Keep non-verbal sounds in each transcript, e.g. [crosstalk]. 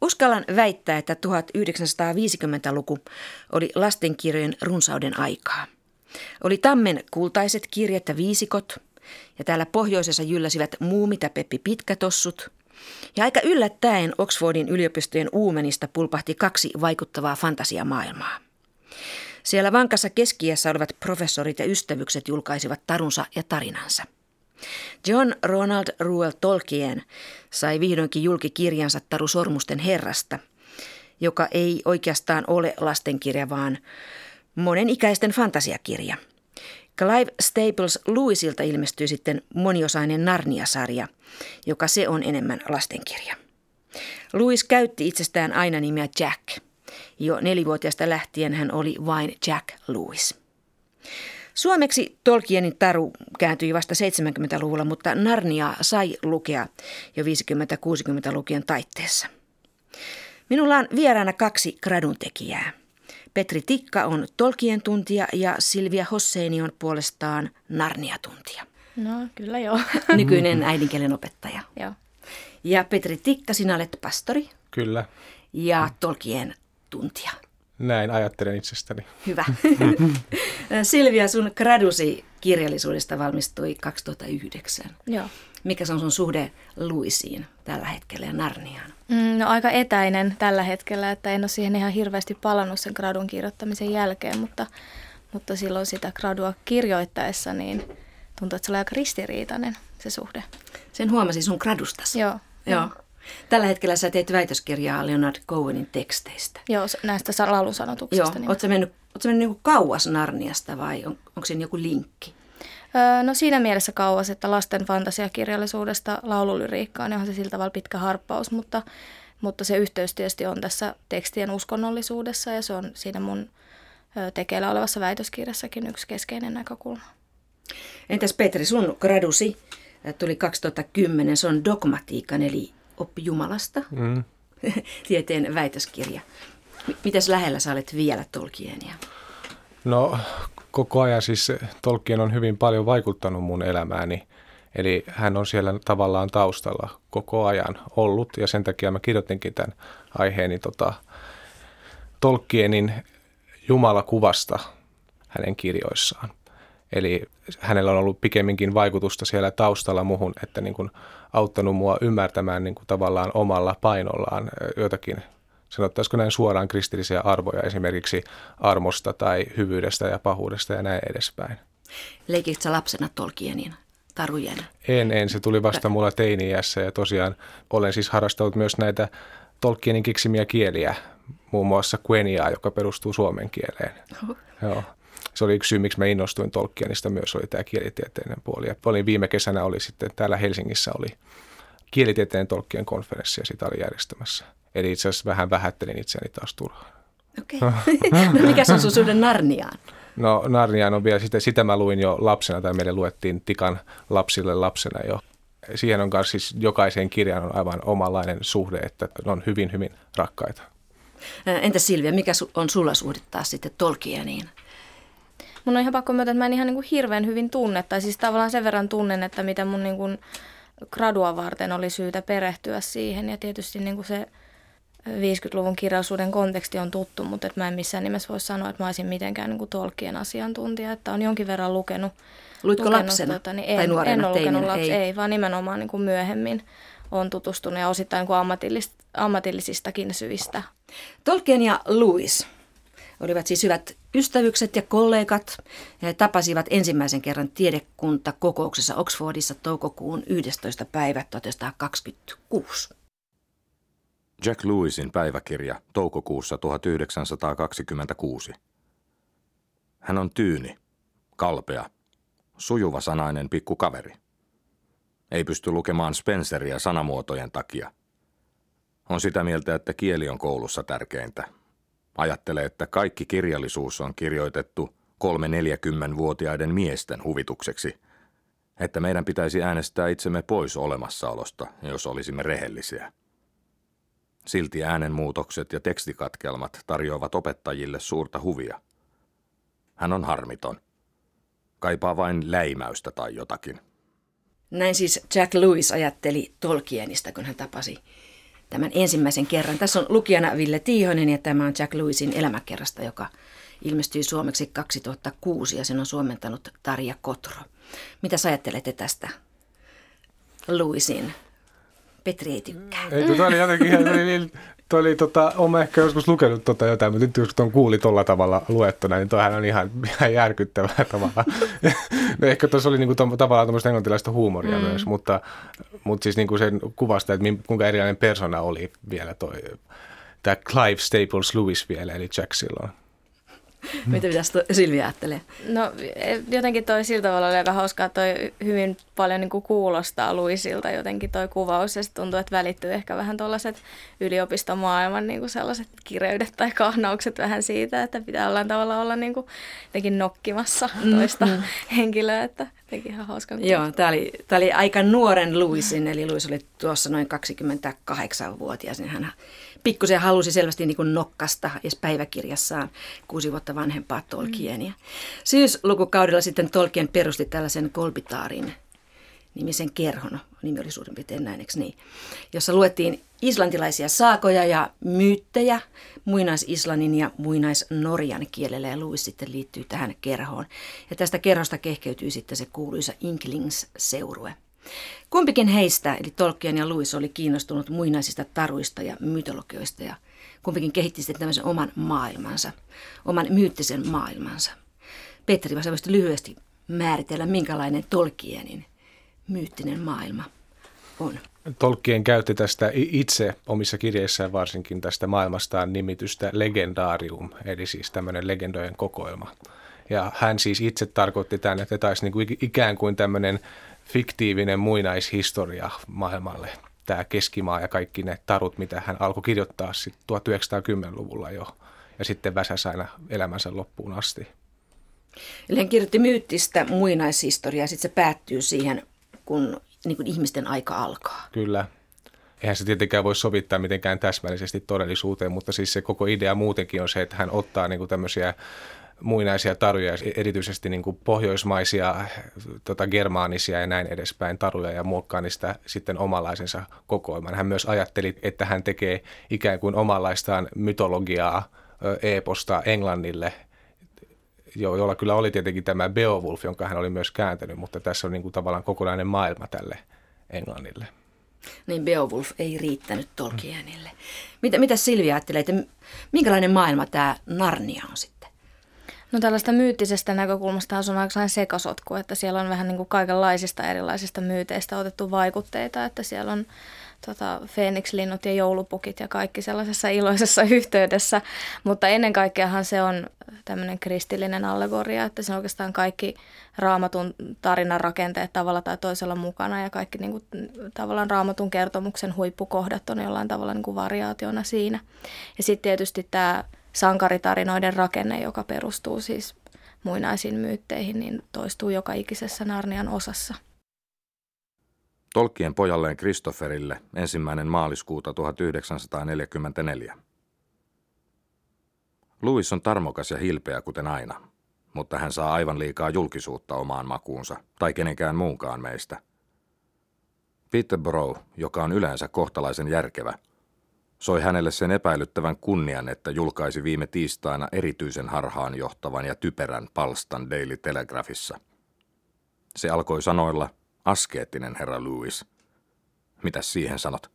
Uskallan väittää, että 1950-luku oli lastenkirjojen runsauden aikaa. Oli Tammen kultaiset kirjat ja viisikot, ja täällä pohjoisessa jylläsivät muumit ja Peppi Pitkätossut. Ja aika yllättäen Oxfordin yliopistojen uumenista pulpahti kaksi vaikuttavaa fantasiamaailmaa. Siellä vankassa keskiässä olevat professorit ja ystävykset julkaisivat tarunsa ja tarinansa. John Ronald Ruel Tolkien sai vihdoinkin julkikirjansa Taru Sormusten herrasta, joka ei oikeastaan ole lastenkirja, vaan monenikäisten fantasiakirja. Clive Staples Lewisilta ilmestyi sitten moniosainen Narnia-sarja, joka se on enemmän lastenkirja. Lewis käytti itsestään aina nimeä Jack – jo nelivuotiaasta lähtien hän oli vain Jack Lewis. Suomeksi Tolkienin taru kääntyi vasta 70-luvulla, mutta Narnia sai lukea jo 50-60-lukien taitteessa. Minulla on vieraana kaksi gradun tekijää. Petri Tikka on Tolkien tuntija ja Silvia Hosseini on puolestaan Narnia-tuntija. No, kyllä joo. [laughs] Nykyinen äidinkielen opettaja. joo. Ja Petri Tikka, sinä olet pastori. Kyllä. Ja Tolkien tuntia. Näin ajattelen itsestäni. Hyvä. [laughs] [laughs] Silvia, sun gradusi kirjallisuudesta valmistui 2009. Joo. Mikä se on sun suhde Luisiin tällä hetkellä ja Narniaan? Mm, no aika etäinen tällä hetkellä, että en ole siihen ihan hirveästi palannut sen gradun kirjoittamisen jälkeen, mutta, mutta silloin sitä gradua kirjoittaessa niin tuntuu, että se oli aika ristiriitainen se suhde. Sen huomasi sun gradustasi. Joo. Joo. Tällä hetkellä sä teet väitöskirjaa Leonard Cohenin teksteistä. Joo, näistä laulusanotuksista. Joo, ootko mennyt, ootko mennyt niin kauas Narniasta vai on, onko siinä joku linkki? Öö, no siinä mielessä kauas, että lasten fantasiakirjallisuudesta laululyriikkaan on se sillä tavalla pitkä harppaus, mutta, mutta se yhteys tietysti on tässä tekstien uskonnollisuudessa ja se on siinä mun tekeillä olevassa väitöskirjassakin yksi keskeinen näkökulma. Entäs Petri, sun gradusi tuli 2010, se on dogmatiikan eli oppi Jumalasta, mm. [laughs] tieteen väitöskirja. Mitäs lähellä sä olet vielä Tolkienia? No koko ajan siis Tolkien on hyvin paljon vaikuttanut mun elämääni. Eli hän on siellä tavallaan taustalla koko ajan ollut ja sen takia mä kirjoitinkin tämän aiheeni tota, Tolkienin Jumalakuvasta hänen kirjoissaan. Eli hänellä on ollut pikemminkin vaikutusta siellä taustalla muhun, että niin kuin auttanut mua ymmärtämään niin kuin tavallaan omalla painollaan jotakin, sanottaisiko näin suoraan kristillisiä arvoja, esimerkiksi armosta tai hyvyydestä ja pahuudesta ja näin edespäin. Leikitkö sä lapsena Tolkienin tarujen? En, en. Se tuli vasta mulla teini-iässä ja tosiaan olen siis harrastanut myös näitä Tolkienin keksimiä kieliä, muun muassa Queniaa, joka perustuu suomen kieleen. Uh. Joo se oli yksi syy, miksi mä innostuin Tolkienista myös, oli tämä kielitieteellinen puoli. Ja olin viime kesänä oli sitten täällä Helsingissä oli kielitieteen Tolkien konferenssi ja sitä oli järjestämässä. Eli itse asiassa vähän vähättelin itseäni taas turhaan. Okei. Okay. [laughs] no mikä on sun suhde Narniaan? No Narniaan on vielä, sitä, sitä mä luin jo lapsena, tai meille luettiin Tikan lapsille lapsena jo. Siihen on myös siis jokaiseen kirjaan on aivan omanlainen suhde, että ne on hyvin, hyvin rakkaita. Entä Silvia, mikä on sulla suhde taas sitten Tolkieniin? Mun on ihan pakko myöntää, että mä en ihan niin kuin hirveän hyvin tunne, tai siis tavallaan sen verran tunnen, että mitä mun niin kuin gradua varten oli syytä perehtyä siihen. Ja tietysti niin kuin se 50-luvun kirjallisuuden konteksti on tuttu, mutta että mä en missään nimessä voi sanoa, että mä olisin mitenkään niin kuin Tolkien asiantuntija, että on jonkin verran lukenut. Luitko lukenut, lapsena tuota, niin en, tai nuorena En ole lukenut lapsena, ei. ei, vaan nimenomaan niin kuin myöhemmin on tutustunut ja osittain niin kuin ammatillis, ammatillisistakin syistä. Tolkien ja Lewis olivat siis hyvät ystävykset ja kollegat. He tapasivat ensimmäisen kerran tiedekunta kokouksessa Oxfordissa toukokuun 11. päivä 1926. Jack Lewisin päiväkirja toukokuussa 1926. Hän on tyyni, kalpea, sujuva sanainen pikkukaveri. Ei pysty lukemaan Spenceria sanamuotojen takia. On sitä mieltä, että kieli on koulussa tärkeintä – Ajattelee, että kaikki kirjallisuus on kirjoitettu kolme neljäkymmenvuotiaiden miesten huvitukseksi, että meidän pitäisi äänestää itsemme pois olemassaolosta, jos olisimme rehellisiä. Silti äänenmuutokset ja tekstikatkelmat tarjoavat opettajille suurta huvia. Hän on harmiton. Kaipaa vain läimäystä tai jotakin. Näin siis Jack Lewis ajatteli Tolkienista, kun hän tapasi tämän ensimmäisen kerran. Tässä on lukijana Ville Tiihonen ja tämä on Jack Lewisin elämäkerrasta, joka ilmestyi suomeksi 2006 ja sen on suomentanut Tarja Kotro. Mitä ajattelette tästä Lewisin? Petri ei tykkää. Ei, toi oli jotenkin ihan, [laughs] niin, toi oli, tota, olen ehkä joskus lukenut tota jotain, mutta nyt jos tuon kuuli tuolla tavalla luettuna, niin toihan on ihan, [laughs] ihan järkyttävää tavalla. [laughs] no ehkä tuossa oli niinku to, tavallaan tuommoista englantilaista huumoria mm. myös, mutta, mutta siis niinku sen kuvasta, että kuinka erilainen persona oli vielä toi, tämä Clive Staples Lewis vielä, eli Jack silloin. Mitä pitäisi Silvia ajattelee? No jotenkin toi sillä tavalla oli aika hauskaa, että toi hyvin paljon niin kuin kuulostaa Luisilta jotenkin toi kuvaus ja tuntuu, että välittyy ehkä vähän tuollaiset yliopistomaailman niin kuin sellaiset kireydet tai kahnaukset vähän siitä, että pitää olla tavalla olla niin kuin jotenkin nokkimassa mm, toista mm. henkilöä, että jotenkin ihan hauska. Joo, tämä oli, tämä oli aika nuoren Luisin, eli Luis oli tuossa noin 28-vuotias, niin hän pikkusen halusi selvästi niin kuin nokkasta edes päiväkirjassaan kuusi vuotta vanhempaa Tolkienia. Mm. Syyslukukaudella sitten Tolkien perusti tällaisen kolbitaarin nimisen kerhon, nimi oli suurin piirtein näin, niin, jossa luettiin islantilaisia saakoja ja myyttejä muinais-islannin ja muinais-norjan kielellä ja Louis sitten liittyy tähän kerhoon. Ja tästä kerhosta kehkeytyy sitten se kuuluisa Inklings-seurue. Kumpikin heistä, eli Tolkien ja Louis, oli kiinnostunut muinaisista taruista ja mytologioista ja kumpikin kehitti sitten tämmöisen oman maailmansa, oman myyttisen maailmansa. Petteri, voisi lyhyesti määritellä, minkälainen Tolkienin myyttinen maailma on. Tolkien käytti tästä itse omissa kirjeissään varsinkin tästä maailmastaan nimitystä legendarium, eli siis tämmöinen legendojen kokoelma. Ja hän siis itse tarkoitti tämän, että taisi niin kuin ikään kuin tämmöinen fiktiivinen muinaishistoria maailmalle. Tämä keskimaa ja kaikki ne tarut, mitä hän alkoi kirjoittaa sitten 1910-luvulla jo ja sitten väsäsi aina elämänsä loppuun asti. Eli hän kirjoitti myyttistä muinaishistoriaa, sitten se päättyy siihen, kun niin kuin ihmisten aika alkaa. Kyllä. Eihän se tietenkään voi sovittaa mitenkään täsmällisesti todellisuuteen, mutta siis se koko idea muutenkin on se, että hän ottaa niin kuin tämmöisiä muinaisia taruja, erityisesti niin kuin pohjoismaisia, tota, germaanisia ja näin edespäin taruja ja muokkaa niistä sitten omanlaisensa kokoelman. Hän myös ajatteli, että hän tekee ikään kuin omanlaistaan mytologiaa, eposta Englannille, jolla kyllä oli tietenkin tämä Beowulf, jonka hän oli myös kääntänyt, mutta tässä on niin kuin tavallaan kokonainen maailma tälle Englannille. Niin Beowulf ei riittänyt Tolkienille. Mitä, mitä Silvia ajattelee, että minkälainen maailma tämä Narnia on sitten? No tällaista myyttisestä näkökulmasta on aika sekasotku, että siellä on vähän niin kuin kaikenlaisista erilaisista myyteistä otettu vaikutteita, että siellä on tota, Phoenix-linnut ja joulupukit ja kaikki sellaisessa iloisessa [laughs] yhteydessä, mutta ennen kaikkeahan se on tämmöinen kristillinen allegoria, että se on oikeastaan kaikki raamatun tarinan rakenteet tavalla tai toisella mukana ja kaikki niin kuin, tavallaan raamatun kertomuksen huippukohdat on jollain tavalla niin kuin variaationa siinä. Ja sitten tietysti tämä sankaritarinoiden rakenne, joka perustuu siis muinaisiin myytteihin, niin toistuu joka ikisessä Narnian osassa. Tolkien pojalleen Christopherille ensimmäinen maaliskuuta 1944. Louis on tarmokas ja hilpeä kuten aina, mutta hän saa aivan liikaa julkisuutta omaan makuunsa tai kenenkään muunkaan meistä. Peterborough, joka on yleensä kohtalaisen järkevä – soi hänelle sen epäilyttävän kunnian, että julkaisi viime tiistaina erityisen harhaan johtavan ja typerän palstan Daily Telegraphissa. Se alkoi sanoilla, askeettinen herra Lewis. Mitäs siihen sanot?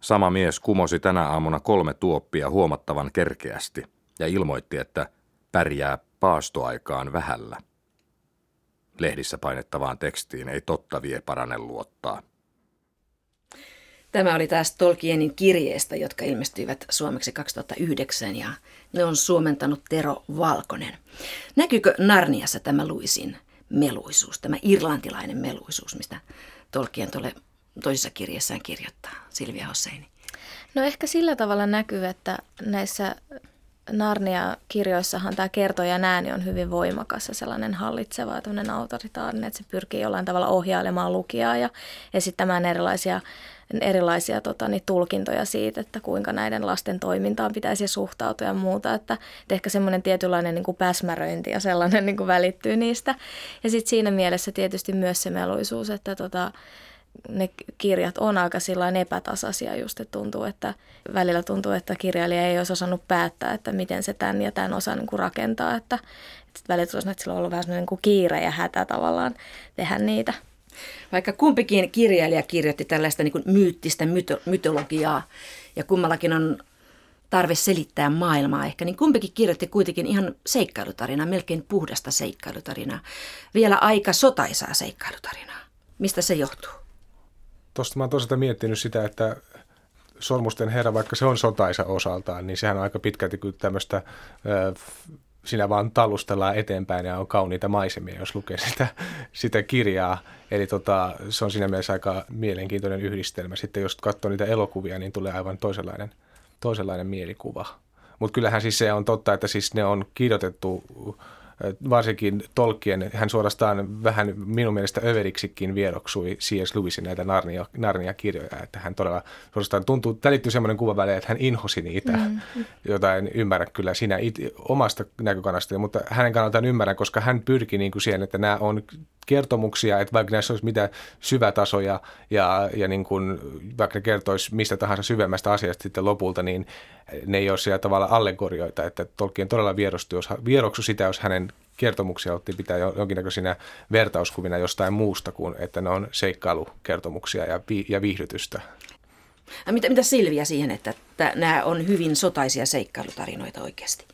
Sama mies kumosi tänä aamuna kolme tuoppia huomattavan kerkeästi ja ilmoitti, että pärjää paastoaikaan vähällä. Lehdissä painettavaan tekstiin ei totta vie parane luottaa. Tämä oli taas Tolkienin kirjeestä, jotka ilmestyivät suomeksi 2009 ja ne on suomentanut Tero Valkonen. Näkyykö Narniassa tämä Luisin meluisuus, tämä irlantilainen meluisuus, mistä Tolkien tuolle toisessa kirjassaan kirjoittaa, Silvia Hosseini? No ehkä sillä tavalla näkyy, että näissä Narnia-kirjoissahan tämä kertoja ääni on hyvin voimakas ja sellainen hallitseva ja autoritaarinen, että se pyrkii jollain tavalla ohjailemaan lukijaa ja esittämään erilaisia erilaisia tota, niin, tulkintoja siitä, että kuinka näiden lasten toimintaan pitäisi suhtautua ja muuta. Että, että ehkä semmoinen tietynlainen niin kuin päsmäröinti ja sellainen niin kuin välittyy niistä. Ja sitten siinä mielessä tietysti myös se meluisuus, että tota, ne kirjat on aika sillain epätasaisia just, että tuntuu, että välillä tuntuu, että kirjailija ei olisi osannut päättää, että miten se tämän ja tämän osaa niin rakentaa, että, että välillä tuntuu, että sillä on ollut vähän niin kuin kiire ja hätä tavallaan tehdä niitä. Vaikka kumpikin kirjailija kirjoitti tällaista niin kuin myyttistä myto- mytologiaa ja kummallakin on tarve selittää maailmaa ehkä, niin kumpikin kirjoitti kuitenkin ihan seikkailutarinaa, melkein puhdasta seikkailutarinaa. Vielä aika sotaisaa seikkailutarinaa. Mistä se johtuu? Tuosta mä oon tosiaan miettinyt sitä, että Sormusten herra, vaikka se on sotaisa osaltaan, niin sehän on aika pitkälti kuin tämmöistä sinä vaan talustellaan eteenpäin ja on kauniita maisemia, jos lukee sitä, [laughs] sitä kirjaa. Eli tota, se on siinä mielessä aika mielenkiintoinen yhdistelmä. Sitten jos katsoo niitä elokuvia, niin tulee aivan toisenlainen, toisenlainen mielikuva. Mutta kyllähän siis se on totta, että siis ne on kirjoitettu varsinkin Tolkien, hän suorastaan vähän minun mielestä överiksikin vieroksui C.S. Lewisin näitä Narnia, Narnia-kirjoja, että hän todella suorastaan tuntuu, välittyy semmoinen kuva väliin, että hän inhosi niitä, mm. jota en ymmärrä kyllä siinä it, omasta näkökannasta, mutta hänen kannaltaan ymmärrän, koska hän pyrki niin kuin siihen, että nämä on kertomuksia, että vaikka näissä olisi mitä syvätasoja ja, ja niin kuin, vaikka ne kertoisi mistä tahansa syvemmästä asiasta sitten lopulta, niin ne ei ole siellä tavalla allegorioita, että Tolkien todella vierostui, jos, vieroksu sitä, jos hänen kertomuksia otti pitää jonkinnäköisinä vertauskuvina jostain muusta kuin, että ne on seikkailukertomuksia ja, vi, ja viihdytystä. Mitä, mitä Silviä siihen, että, että nämä on hyvin sotaisia seikkailutarinoita oikeasti?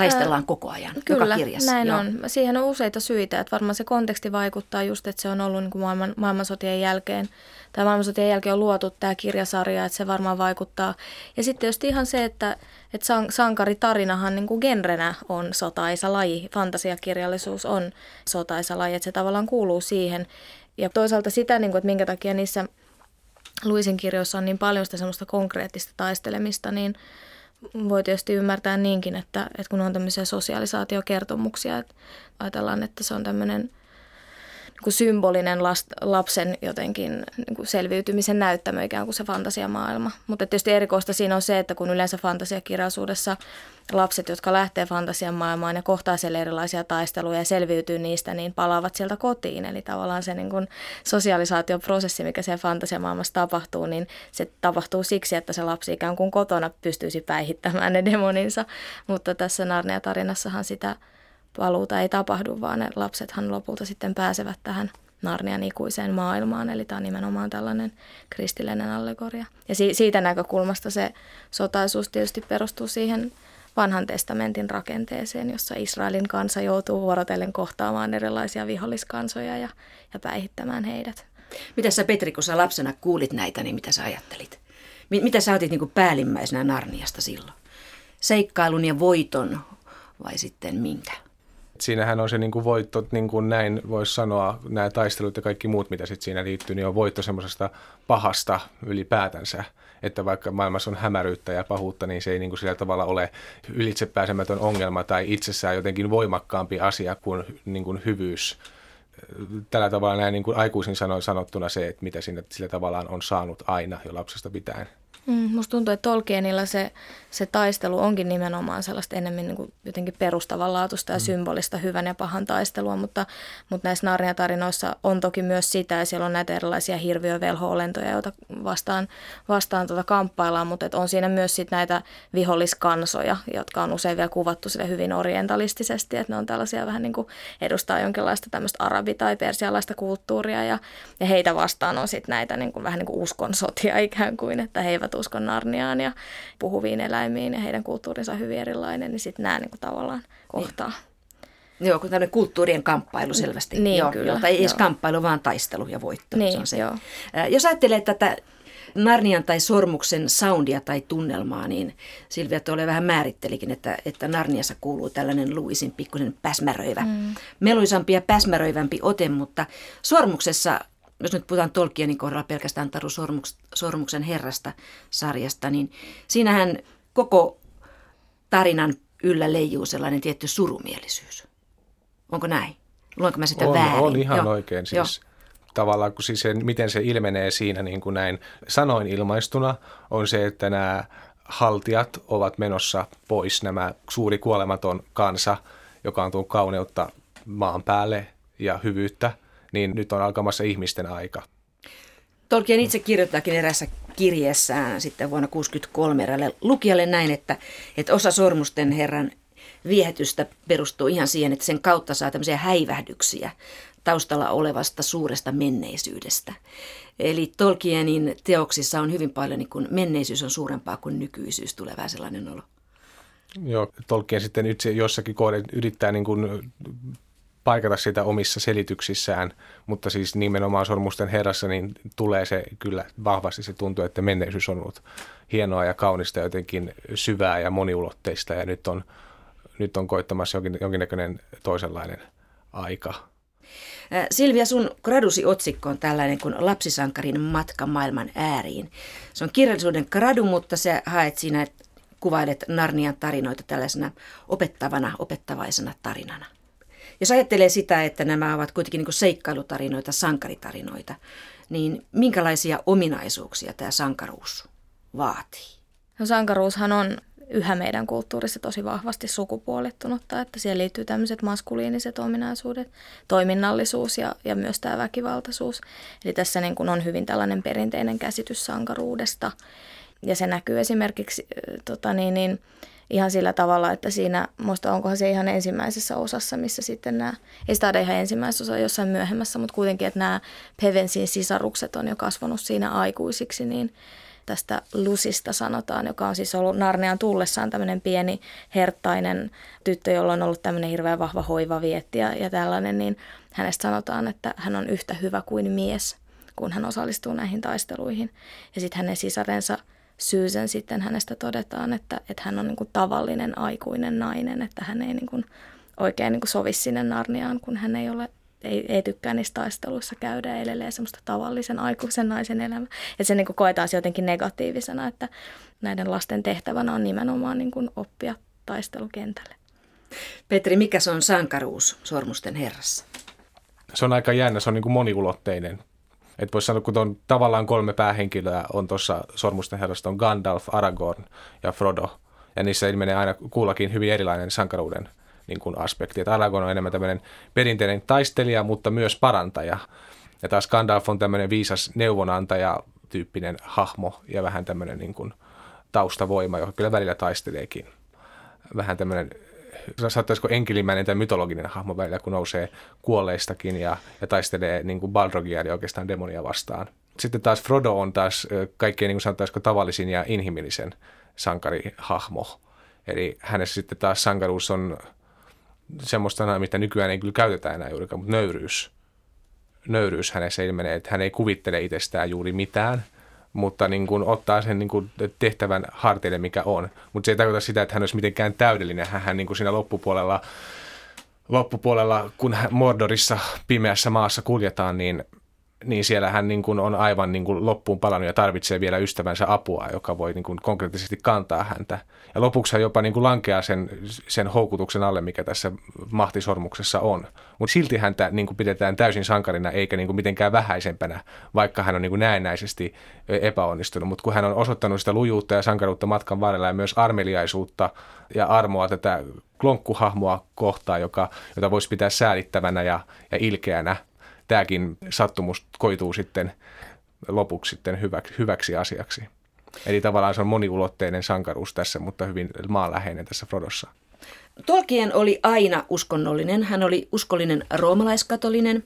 Taistellaan koko ajan, Kyllä, joka kirjassa. näin Joo. on. Siihen on useita syitä, että varmaan se konteksti vaikuttaa just, että se on ollut niin kuin maailman, maailmansotien jälkeen, tai maailmansotien jälkeen on luotu tämä kirjasarja, että se varmaan vaikuttaa. Ja sitten just ihan se, että, että sankaritarinahan niin kuin genrenä on sotaisa laji, fantasiakirjallisuus on sotaisa laji, että se tavallaan kuuluu siihen. Ja toisaalta sitä, niin kuin, että minkä takia niissä Luisin kirjoissa on niin paljon sitä semmoista konkreettista taistelemista, niin – voi tietysti ymmärtää niinkin, että, että kun on tämmöisiä sosiaalisaatiokertomuksia, että ajatellaan, että se on tämmöinen niin symbolinen last, lapsen jotenkin niin selviytymisen näyttämö ikään kuin se fantasiamaailma. Mutta tietysti erikoista siinä on se, että kun yleensä fantasiakirjallisuudessa lapset, jotka lähtee fantasian maailmaan ja kohtaa siellä erilaisia taisteluja ja selviytyy niistä, niin palaavat sieltä kotiin. Eli tavallaan se niin kuin sosiaalisaatioprosessi, mikä siellä fantasiamaailmassa tapahtuu, niin se tapahtuu siksi, että se lapsi ikään kuin kotona pystyisi päihittämään ne demoninsa. Mutta tässä Narnia-tarinassahan sitä paluuta ei tapahdu, vaan ne lapsethan lopulta sitten pääsevät tähän Narnian ikuiseen maailmaan, eli tämä on nimenomaan tällainen kristillinen allegoria. Ja si- siitä näkökulmasta se sotaisuus tietysti perustuu siihen vanhan testamentin rakenteeseen, jossa Israelin kansa joutuu vuorotellen kohtaamaan erilaisia viholliskansoja ja, ja päihittämään heidät. Mitä sä Petri, kun sä lapsena kuulit näitä, niin mitä sä ajattelit? Mitä sä otit niin päällimmäisenä Narniasta silloin? Seikkailun ja voiton vai sitten minkä? Siinähän on se niin kuin voitto, niin kuin näin voisi sanoa, nämä taistelut ja kaikki muut, mitä sitten siinä liittyy, niin on voitto semmoisesta pahasta ylipäätänsä. Että vaikka maailmassa on hämäryyttä ja pahuutta, niin se ei niin kuin sillä tavalla ole ylitsepääsemätön ongelma tai itsessään jotenkin voimakkaampi asia kuin, niin kuin hyvyys. Tällä tavalla näin niin kuin aikuisin sanoin sanottuna se, että mitä sinne sillä tavallaan on saanut aina jo lapsesta pitäen. Mm, musta tuntuu, että Tolkienilla se, se taistelu onkin nimenomaan sellaista enemmän niin kuin jotenkin perustavanlaatuista ja mm. symbolista hyvän ja pahan taistelua, mutta, mutta näissä Narnia-tarinoissa on toki myös sitä, ja siellä on näitä erilaisia hirviövelho-olentoja, joita vastaan, vastaan tuota kamppaillaan, mutta että on siinä myös sit näitä viholliskansoja, jotka on usein vielä kuvattu sille hyvin orientalistisesti, että ne on tällaisia vähän niin kuin edustaa jonkinlaista tämmöistä arabi- tai persialaista kulttuuria, ja, ja heitä vastaan on sitten näitä niin kuin, vähän niin kuin uskonsotia ikään kuin, että he eivät uskon Narniaan ja puhuviin eläimiin ja heidän kulttuurinsa on hyvin erilainen, niin sitten nämä niin kuin tavallaan kohtaa. Niin. Joo, kun tämmöinen kulttuurien kamppailu selvästi. Niin, joo, kyllä. Joo, tai ei edes kamppailu, vaan taistelu ja voitto. Niin, se on se. joo. Jos ajattelee tätä Narnian tai Sormuksen soundia tai tunnelmaa, niin Silvia tuolle vähän määrittelikin, että, että Narniassa kuuluu tällainen Luisin pikkusen päsmäröivä, mm. meluisampi ja päsmäröivämpi ote, mutta Sormuksessa jos nyt puhutaan Tolkienin kohdalla pelkästään Taru Sormuks, Sormuksen herrasta sarjasta, niin siinähän koko tarinan yllä leijuu sellainen tietty surumielisyys. Onko näin? Luenko mä sitä on, väärin? On ihan Joo. oikein. Siis Joo. tavallaan, kun siis se, miten se ilmenee siinä niin kuin näin sanoin ilmaistuna, on se, että nämä haltijat ovat menossa pois, nämä suuri kuolematon kansa, joka on tullut kauneutta maan päälle ja hyvyyttä – niin nyt on alkamassa ihmisten aika. Tolkien itse kirjoittaakin erässä kirjeessään sitten vuonna 1963 eräälle lukijalle näin, että, että osa Sormusten herran viehätystä perustuu ihan siihen, että sen kautta saa tämmöisiä häivähdyksiä taustalla olevasta suuresta menneisyydestä. Eli Tolkienin teoksissa on hyvin paljon, niin kun menneisyys on suurempaa kuin nykyisyys, tulee vähän sellainen olo. Joo, Tolkien sitten itse jossakin kohden yrittää niin kuin paikata sitä omissa selityksissään, mutta siis nimenomaan Sormusten herrassa niin tulee se kyllä vahvasti se tuntuu, että menneisyys on ollut hienoa ja kaunista jotenkin syvää ja moniulotteista ja nyt on, nyt on koittamassa jonkin, jonkinnäköinen toisenlainen aika. Silvia, sun gradusi otsikko on tällainen kuin Lapsisankarin matka maailman ääriin. Se on kirjallisuuden gradu, mutta sä haet siinä, että kuvailet Narnian tarinoita tällaisena opettavana, opettavaisena tarinana. Jos ajattelee sitä, että nämä ovat kuitenkin niin seikkailutarinoita, sankaritarinoita, niin minkälaisia ominaisuuksia tämä sankaruus vaatii? No sankaruushan on yhä meidän kulttuurissa tosi vahvasti sukupuolittunutta, että siihen liittyy tämmöiset maskuliiniset ominaisuudet, toiminnallisuus ja, ja myös tämä väkivaltaisuus. Eli tässä niin kuin on hyvin tällainen perinteinen käsitys sankaruudesta ja se näkyy esimerkiksi tota niin, niin, ihan sillä tavalla, että siinä, muista onkohan se ihan ensimmäisessä osassa, missä sitten nämä, ei sitä ihan ensimmäisessä osassa, jossain myöhemmässä, mutta kuitenkin, että nämä Pevensin sisarukset on jo kasvanut siinä aikuisiksi, niin tästä Lusista sanotaan, joka on siis ollut Narnean tullessaan tämmöinen pieni herttainen tyttö, jolla on ollut tämmöinen hirveän vahva hoivavietti ja, ja tällainen, niin hänestä sanotaan, että hän on yhtä hyvä kuin mies, kun hän osallistuu näihin taisteluihin. Ja sitten hänen sisarensa Susan sitten hänestä todetaan, että, että hän on niin kuin tavallinen aikuinen nainen, että hän ei niin kuin oikein niin kuin sovi sinne Narniaan, kun hän ei ole ei, ei tykkää niissä taisteluissa käydä ja elelee semmoista tavallisen aikuisen naisen elämää. Ja se niin kuin koetaan jotenkin negatiivisena, että näiden lasten tehtävänä on nimenomaan niin kuin oppia taistelukentälle. Petri, mikä se on sankaruus Sormusten herrassa? Se on aika jännä, se on niin kuin moniulotteinen. Että voisi sanoa, kun on tavallaan kolme päähenkilöä on tuossa Sormusten herrasta, on Gandalf, Aragorn ja Frodo. Ja niissä ilmenee aina kuullakin hyvin erilainen sankaruuden niin kuin aspekti. Että Aragorn on enemmän tämmöinen perinteinen taistelija, mutta myös parantaja. Ja taas Gandalf on tämmöinen viisas neuvonantaja tyyppinen hahmo ja vähän tämmöinen niin kuin taustavoima, joka kyllä välillä taisteleekin. Vähän tämmöinen saattaisiko enkelimäinen tai mytologinen hahmo välillä, kun nousee kuolleistakin ja, ja taistelee niin kuin Balrogia, eli oikeastaan demonia vastaan. Sitten taas Frodo on taas kaikkein niin kuin tavallisin ja inhimillisen sankarihahmo. Eli hänessä sitten taas sankaruus on semmoista sanaa, mitä nykyään ei kyllä käytetä enää juurikaan, mutta nöyryys. Nöyryys hänessä ilmenee, että hän ei kuvittele itsestään juuri mitään, mutta niin kuin ottaa sen niin kuin tehtävän harteille, mikä on. Mutta se ei tarkoita sitä, että hän olisi mitenkään täydellinen. Hän niin kuin siinä loppupuolella, loppupuolella, kun Mordorissa pimeässä maassa kuljetaan, niin niin siellä hän niin kuin on aivan niin kuin loppuun palannut ja tarvitsee vielä ystävänsä apua, joka voi niin kuin konkreettisesti kantaa häntä. Ja lopuksi hän jopa niin kuin lankeaa sen, sen houkutuksen alle, mikä tässä mahtisormuksessa on. Mutta silti häntä niin kuin pidetään täysin sankarina eikä niin kuin mitenkään vähäisempänä, vaikka hän on niin kuin näennäisesti epäonnistunut. Mutta kun hän on osoittanut sitä lujuutta ja sankaruutta matkan varrella ja myös armeliaisuutta ja armoa tätä klonkkuhahmoa kohtaan, joka, jota voisi pitää säälittävänä ja, ja ilkeänä – tämäkin sattumus koituu sitten lopuksi sitten hyväksi, hyväksi asiaksi. Eli tavallaan se on moniulotteinen sankaruus tässä, mutta hyvin maanläheinen tässä Frodossa. Tolkien oli aina uskonnollinen. Hän oli uskollinen roomalaiskatolinen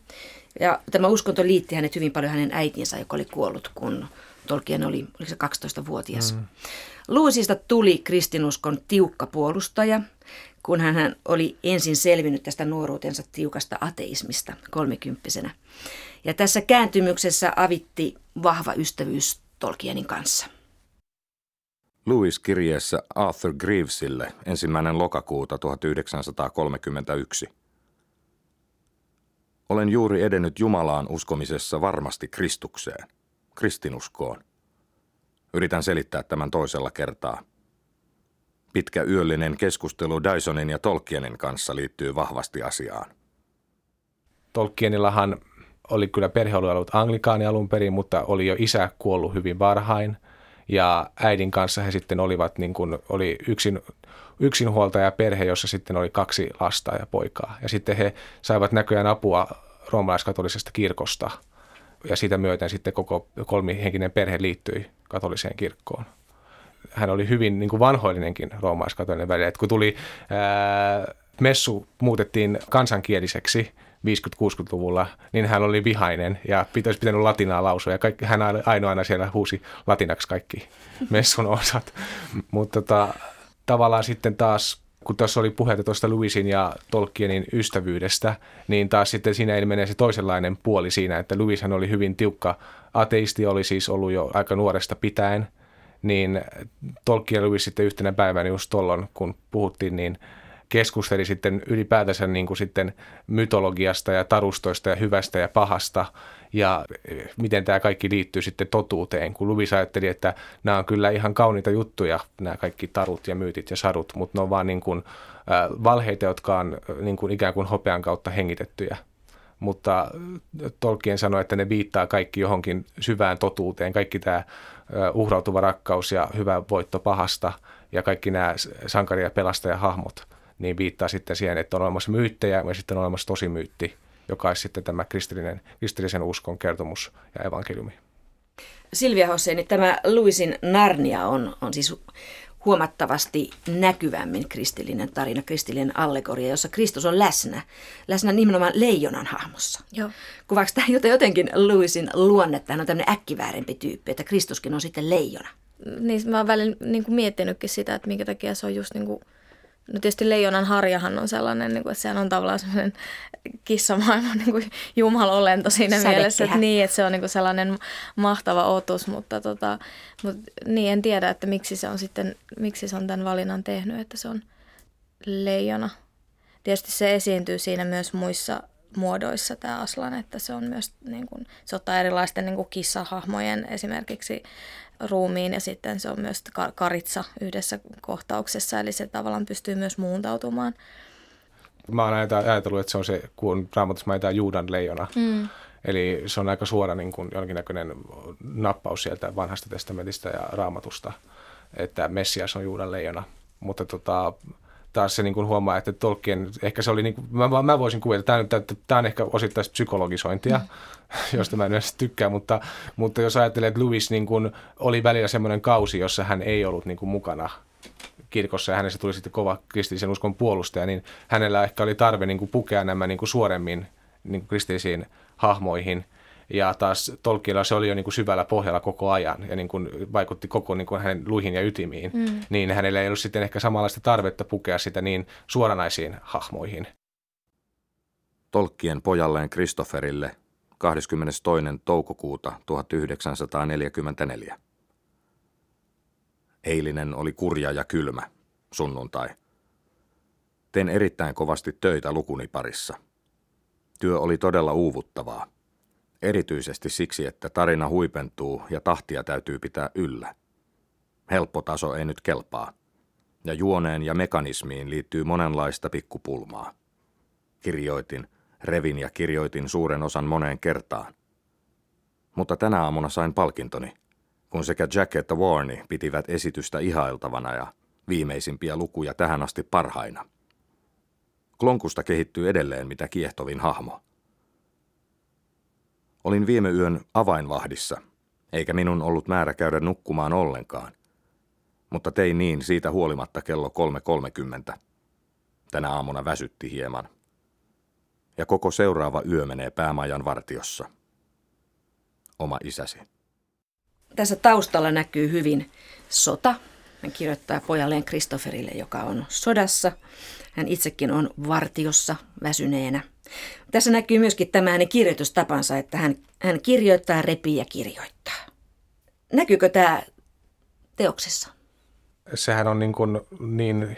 ja tämä uskonto liitti hänet hyvin paljon hänen äitinsä, joka oli kuollut, kun Tolkien oli, oliko se 12-vuotias. Mm. Luisista tuli kristinuskon tiukka puolustaja kun hän oli ensin selvinnyt tästä nuoruutensa tiukasta ateismista kolmekymppisenä. Ja tässä kääntymyksessä avitti vahva ystävyys Tolkienin kanssa. Louis kirjeessä Arthur Greavesille ensimmäinen lokakuuta 1931. Olen juuri edennyt Jumalaan uskomisessa varmasti Kristukseen, kristinuskoon. Yritän selittää tämän toisella kertaa – Pitkä yöllinen keskustelu Dysonin ja Tolkienin kanssa liittyy vahvasti asiaan. Tolkienillahan oli kyllä perhe ollut anglikaani alun perin, mutta oli jo isä kuollut hyvin varhain. Ja äidin kanssa he sitten olivat, niin kuin, oli yksin, yksinhuoltaja perhe, jossa sitten oli kaksi lasta ja poikaa. Ja sitten he saivat näköjään apua roomalaiskatolisesta kirkosta ja siitä myöten sitten koko kolmihenkinen perhe liittyi katoliseen kirkkoon. Hän oli hyvin niin kuin vanhoillinenkin roomaiskatolinen välillä. Et kun tuli ää, messu muutettiin kansankieliseksi 50-60-luvulla, niin hän oli vihainen ja pitäisi pitänyt latinaa lausua. Ja kaikki, hän ainoana siellä huusi latinaksi kaikki messun osat. Mutta tota, tavallaan sitten taas kun tuossa oli puhetta tuosta Louisin ja Tolkienin ystävyydestä, niin taas sitten siinä ilmenee se toisenlainen puoli siinä, että Louishan oli hyvin tiukka ateisti, oli siis ollut jo aika nuoresta pitäen, niin Tolkien Louis sitten yhtenä päivänä just tollon, kun puhuttiin, niin keskusteli sitten ylipäätänsä niin kuin sitten mytologiasta ja tarustoista ja hyvästä ja pahasta ja eh, miten tämä kaikki liittyy sitten totuuteen, kun Luvis ajatteli, että nämä on kyllä ihan kauniita juttuja, nämä kaikki tarut ja myytit ja sarut, mutta ne on vaan niin kuin, valheita, jotka on niin kuin ikään kuin hopean kautta hengitettyjä. Mutta Tolkien sanoi, että ne viittaa kaikki johonkin syvään totuuteen, kaikki tämä uhrautuva rakkaus ja hyvä voitto pahasta ja kaikki nämä sankari- ja pelastajahahmot, niin viittaa sitten siihen, että on olemassa myyttejä ja sitten on olemassa tosi myytti joka olisi sitten tämä kristillinen, kristillisen uskon kertomus ja evankeliumi. Silvia Hosseini, tämä Luisin Narnia on, on siis huomattavasti näkyvämmin kristillinen tarina, kristillinen allegoria, jossa Kristus on läsnä, läsnä nimenomaan leijonan hahmossa. Joo. Kuvaako tämä jotenkin Luisin luonnetta? Hän on tämmöinen äkkiväärempi tyyppi, että Kristuskin on sitten leijona. Niin, mä oon välillä niin kuin miettinytkin sitä, että minkä takia se on just niin kuin No tietysti leijonan harjahan on sellainen, niin kuin, että sehän on tavallaan sellainen kissamaailman niin kuin jumalolento siinä Sädekehä. mielessä, että, niin, että se on niin kuin sellainen mahtava otus, mutta, tota, mutta niin en tiedä, että miksi se on sitten, miksi se on tämän valinnan tehnyt, että se on leijona. Tietysti se esiintyy siinä myös muissa muodoissa tämä Aslan, että se on myös, niin kuin, se ottaa erilaisten niin kuin kissahahmojen esimerkiksi ruumiin ja sitten se on myös karitsa yhdessä kohtauksessa, eli se tavallaan pystyy myös muuntautumaan. Mä oon ajatellut, että se on se, kun raamatussa mainitaan Juudan leijona. Mm. Eli se on aika suora niin kuin jonkinnäköinen nappaus sieltä vanhasta testamentista ja raamatusta, että Messias on Juudan leijona. Mutta tota, taas se niin kuin huomaa, että Tolkien, ehkä se oli, niin kuin, mä, mä voisin kuvitella, että tämä, tämä on ehkä osittain psykologisointia, mm. [laughs] josta mä en edes tykkää, mutta, mutta jos ajattelee, että Louis niin kuin, oli välillä semmoinen kausi, jossa hän ei ollut niin kuin, mukana kirkossa ja hänestä tuli sitten kova kristillisen uskon puolustaja, niin hänellä ehkä oli tarve niin kuin, pukea nämä niin kuin, suoremmin niin kuin, kristillisiin hahmoihin – ja taas Tolkienilla se oli jo niin kuin syvällä pohjalla koko ajan ja niin kuin vaikutti koko niin kuin hänen luihin ja ytimiin, mm. niin hänellä ei ollut sitten ehkä samanlaista tarvetta pukea sitä niin suoranaisiin hahmoihin. Tolkien pojalleen Kristofferille 22. toukokuuta 1944. Eilinen oli kurja ja kylmä, sunnuntai. Tein erittäin kovasti töitä lukuni parissa. Työ oli todella uuvuttavaa erityisesti siksi, että tarina huipentuu ja tahtia täytyy pitää yllä. Helppo taso ei nyt kelpaa, ja juoneen ja mekanismiin liittyy monenlaista pikkupulmaa. Kirjoitin, revin ja kirjoitin suuren osan moneen kertaan. Mutta tänä aamuna sain palkintoni, kun sekä Jack että Warney pitivät esitystä ihailtavana ja viimeisimpiä lukuja tähän asti parhaina. Klonkusta kehittyy edelleen mitä kiehtovin hahmo – Olin viime yön avainvahdissa, eikä minun ollut määrä käydä nukkumaan ollenkaan. Mutta tein niin siitä huolimatta kello 3.30. Tänä aamuna väsytti hieman. Ja koko seuraava yö menee päämajan vartiossa. Oma isäsi. Tässä taustalla näkyy hyvin sota. Hän kirjoittaa pojalleen Kristofferille, joka on sodassa. Hän itsekin on vartiossa väsyneenä – tässä näkyy myöskin tämä hänen kirjoitustapansa, että hän, hän kirjoittaa, repii ja kirjoittaa. Näkyykö tämä teoksessa? Sehän on niin, kuin niin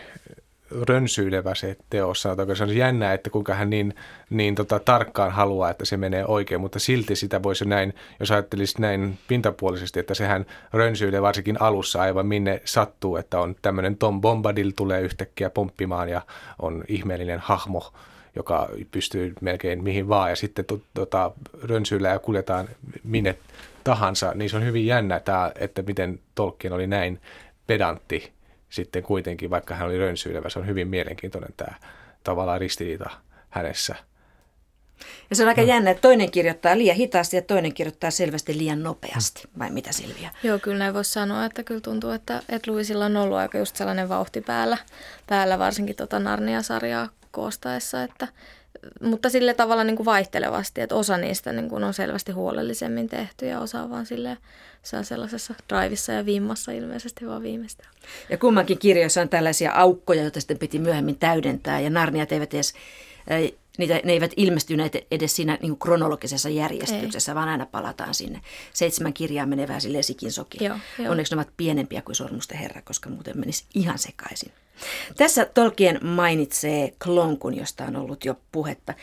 rönsyilevä se teos, sanotaanko. Se on jännä, että kuinka hän niin, niin tota, tarkkaan haluaa, että se menee oikein, mutta silti sitä voisi näin, jos ajattelisi näin pintapuolisesti, että sehän rönsyilee varsinkin alussa aivan minne sattuu, että on tämmöinen Tom Bombadil tulee yhtäkkiä pomppimaan ja on ihmeellinen hahmo, joka pystyy melkein mihin vaan ja sitten tota, rönsyillä ja kuljetaan minne tahansa, niin se on hyvin jännä, tämä, että miten Tolkien oli näin pedantti sitten kuitenkin, vaikka hän oli rönsyilevä. Se on hyvin mielenkiintoinen tämä tavallaan ristiriita hänessä. Ja se on aika no. jännä, että toinen kirjoittaa liian hitaasti ja toinen kirjoittaa selvästi liian nopeasti. Vai mitä Silvia? Joo, kyllä näin voisi sanoa, että kyllä tuntuu, että, että Luisilla on ollut aika just sellainen vauhti päällä, päällä varsinkin tota Narnia-sarjaa koostaessa, että, mutta sille tavalla niin kuin vaihtelevasti, että osa niistä niin kuin on selvästi huolellisemmin tehty ja osa vaan sille saa sellaisessa drivissa ja vimmassa ilmeisesti vaan viimeistään. Ja kummankin kirjoissa on tällaisia aukkoja, joita sitten piti myöhemmin täydentää ja Narniat eivät edes niitä, ne eivät ilmestyneet edes siinä niin kronologisessa järjestyksessä, Ei. vaan aina palataan sinne. Seitsemän kirjaa menee vähän silleen sikin soki. Joo, jo. Onneksi ne ovat pienempiä kuin Sormusten herra, koska muuten menisi ihan sekaisin. Tässä Tolkien mainitsee Klonkun, josta on ollut jo puhetta.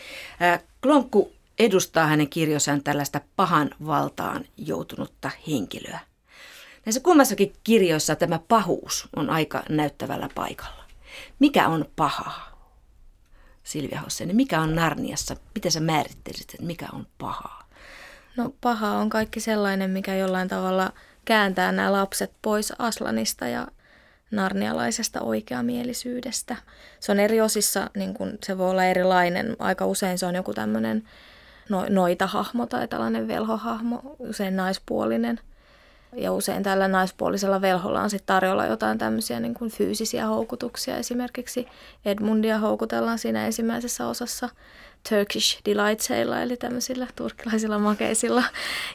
Klonkku edustaa hänen kirjoissaan tällaista pahan valtaan joutunutta henkilöä. Näissä kummassakin kirjoissa tämä pahuus on aika näyttävällä paikalla. Mikä on pahaa? Silvia Hosseni, niin mikä on Narniassa? Miten sä määrittelisit, että mikä on pahaa? No paha on kaikki sellainen, mikä jollain tavalla kääntää nämä lapset pois Aslanista ja narnialaisesta oikeamielisyydestä. Se on eri osissa, niin kun se voi olla erilainen. Aika usein se on joku tämmöinen no, noita-hahmo tai tällainen velhohahmo, usein naispuolinen – ja usein tällä naispuolisella velholla on sitten tarjolla jotain tämmöisiä niin kuin fyysisiä houkutuksia. Esimerkiksi Edmundia houkutellaan siinä ensimmäisessä osassa Turkish Delightsilla, eli tämmöisillä turkkilaisilla makeisilla.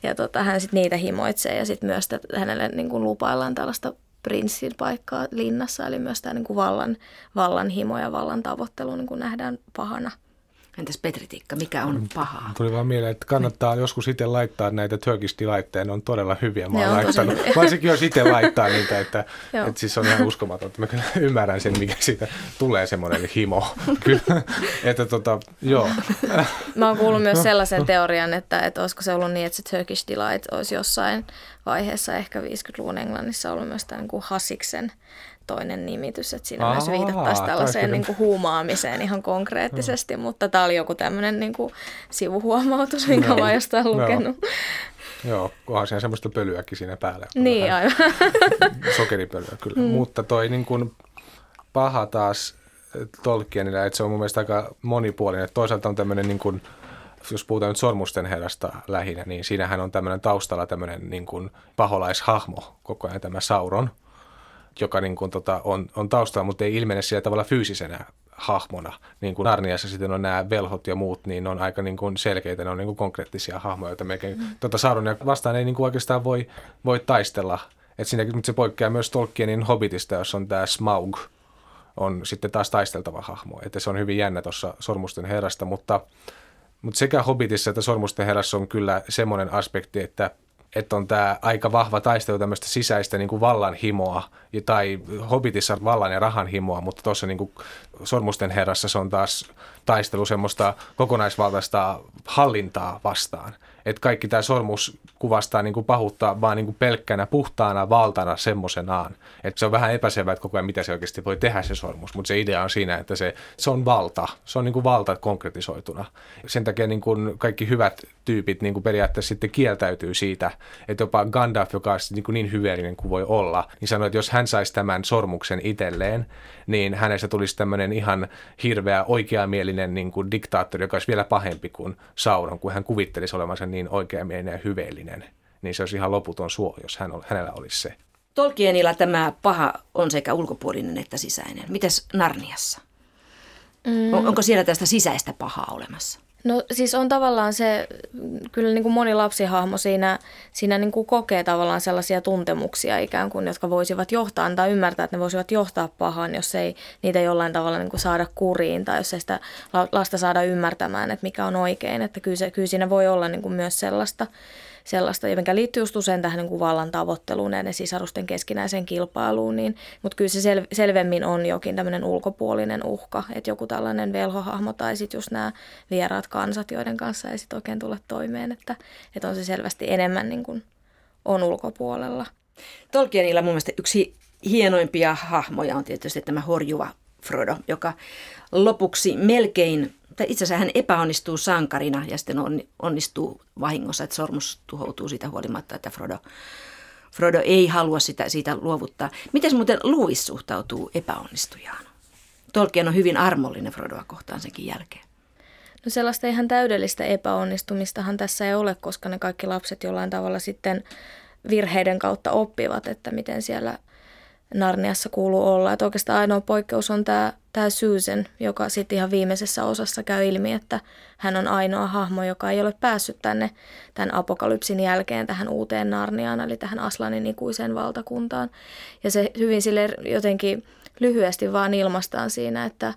Ja tota, hän sitten niitä himoitsee ja sitten myös hänelle niin kuin lupaillaan tällaista prinssin paikkaa linnassa, eli myös tämä niin kuin vallan, vallan himo ja vallan tavoittelu niin kuin nähdään pahana – Entäs Petritikka, mikä on pahaa? Tuli vaan mieleen, että kannattaa niin. joskus itse laittaa näitä Turkish Delightia, ne on todella hyviä. Mä oon laittanut, varsinkin jos itse laittaa niitä, että, [laughs] että siis on ihan uskomatonta. Mä kyllä ymmärrän sen, mikä siitä tulee semmoinen himo. [laughs] kyllä, että tota, joo. Mä oon kuullut myös sellaisen teorian, että, että olisiko se ollut niin, että se Turkish Delight olisi jossain vaiheessa ehkä 50-luvun Englannissa ollut myös tämän niin Hasiksen toinen nimitys, että siinä Aa, myös viitattaisiin tällaiseen niin kuin huumaamiseen ihan konkreettisesti, no. mutta tämä oli joku tämmöinen niin kuin sivuhuomautus, minkä no. mä jostain lukenut. No. Joo, onhan siinä semmoista pölyäkin siinä päällä. Niin, aivan. [laughs] Sokeripölyä kyllä, mm. mutta toi niin kuin paha taas Tolkienillä, että se on mun mielestä aika monipuolinen. Että toisaalta on tämmöinen niin kuin, jos puhutaan nyt Sormusten herrasta lähinnä, niin siinähän on tämmöinen taustalla tämmöinen niin kuin paholaishahmo koko ajan tämä Sauron – joka niin kuin, tota, on, on taustalla, mutta ei ilmene sillä tavalla fyysisenä hahmona. Niin kuin Narniassa sitten on nämä velhot ja muut, niin ne on aika niin kuin selkeitä, ne on niin kuin konkreettisia hahmoja, joita melkein mm. tota Sauronia vastaan ei niin kuin oikeastaan voi, voi taistella. Et siinä, mutta se poikkeaa myös Tolkienin Hobbitista, jos on tämä Smaug, on sitten taas taisteltava hahmo. Että se on hyvin jännä tuossa Sormusten herrasta, mutta, mutta sekä Hobbitissa että Sormusten herrassa on kyllä semmoinen aspekti, että että on tämä aika vahva taistelu tämmöistä sisäistä niin kuin vallanhimoa, tai Hobbitissa vallan ja rahan himoa, mutta tuossa niin kuin Sormusten herrassa se on taas taistelu semmoista kokonaisvaltaista hallintaa vastaan. Että kaikki tämä sormus kuvastaa niin kuin pahuutta vaan niin kuin pelkkänä puhtaana valtana semmoisenaan. Että se on vähän epäselvää, että koko ajan mitä se oikeasti voi tehdä se sormus, mutta se idea on siinä, että se, se on valta. Se on niin kuin valta konkretisoituna. Sen takia niin kuin kaikki hyvät tyypit niin kuin periaatteessa sitten kieltäytyy siitä, että jopa Gandalf, joka on niin, kuin niin hyveellinen kuin voi olla, niin sanoi, että jos hän saisi tämän sormuksen itselleen, niin hänestä tulisi tämmöinen ihan hirveä oikeamielinen niin kuin diktaattori, joka olisi vielä pahempi kuin Sauron, kun hän kuvittelisi olevansa niin oikeamielinen ja hyveellinen. Niin se olisi ihan loputon suo, jos hän, hänellä olisi se. Tolkienilla tämä paha on sekä ulkopuolinen että sisäinen. Mites Narniassa? Mm. onko siellä tästä sisäistä pahaa olemassa? No siis on tavallaan se, kyllä niin kuin moni lapsihahmo siinä, siinä niin kuin kokee tavallaan sellaisia tuntemuksia ikään kuin, jotka voisivat johtaa, antaa ymmärtää, että ne voisivat johtaa pahaan, jos ei niitä jollain tavalla niin kuin saada kuriin tai jos ei sitä lasta saada ymmärtämään, että mikä on oikein. Että kyllä, se, kyllä siinä voi olla niin kuin myös sellaista sellaista, mikä liittyy just usein tähän niin kuin vallan tavoitteluun ja sisarusten keskinäiseen kilpailuun, niin, mutta kyllä se sel, selvemmin on jokin tämmöinen ulkopuolinen uhka, että joku tällainen velhohahmo tai sitten just nämä vieraat kansat, joiden kanssa ei sitten oikein tule toimeen, että, että on se selvästi enemmän niin kuin on ulkopuolella. Tolkienilla mun mielestä yksi hienoimpia hahmoja on tietysti tämä horjuva Frodo, joka lopuksi melkein tai itse asiassa hän epäonnistuu sankarina ja sitten onnistuu vahingossa, että sormus tuhoutuu siitä huolimatta, että Frodo, Frodo ei halua sitä, siitä luovuttaa. Miten muuten Louis suhtautuu epäonnistujaan? Tolkien on hyvin armollinen Frodoa kohtaan senkin jälkeen. No sellaista ihan täydellistä epäonnistumistahan tässä ei ole, koska ne kaikki lapset jollain tavalla sitten virheiden kautta oppivat, että miten siellä Narniassa kuuluu olla. Että oikeastaan ainoa poikkeus on tämä, tämä Susan, joka sitten ihan viimeisessä osassa käy ilmi, että hän on ainoa hahmo, joka ei ole päässyt tänne tämän apokalypsin jälkeen tähän uuteen Narniaan, eli tähän Aslanin ikuiseen valtakuntaan. Ja se hyvin sille jotenkin lyhyesti vaan ilmastaan siinä, että,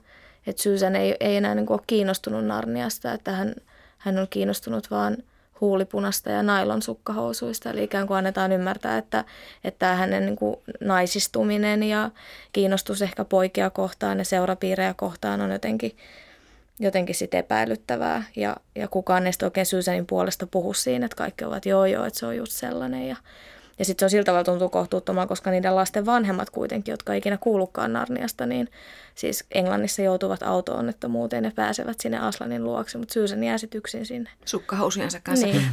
että Susan ei, ei enää niin ole kiinnostunut Narniasta, että hän, hän on kiinnostunut vaan – huulipunasta ja nailon sukkahousuista. Eli ikään kuin annetaan ymmärtää, että, että hänen niin kuin naisistuminen ja kiinnostus ehkä poikia kohtaan ja seurapiirejä kohtaan on jotenkin, jotenkin sit epäilyttävää. Ja, ja kukaan ei oikein Susanin puolesta puhu siinä, että kaikki ovat joo joo, että se on just sellainen. Ja, ja sitten se on siltä tavalla tuntuu kohtuuttomaan, koska niiden lasten vanhemmat kuitenkin, jotka ei ikinä kuulukaan Narniasta, niin siis Englannissa joutuvat auto-onnettomuuteen ja pääsevät sinne Aslanin luokse, mutta Susan jää sitten yksin sinne. Sukkahousujensa kanssa. Niin. [laughs]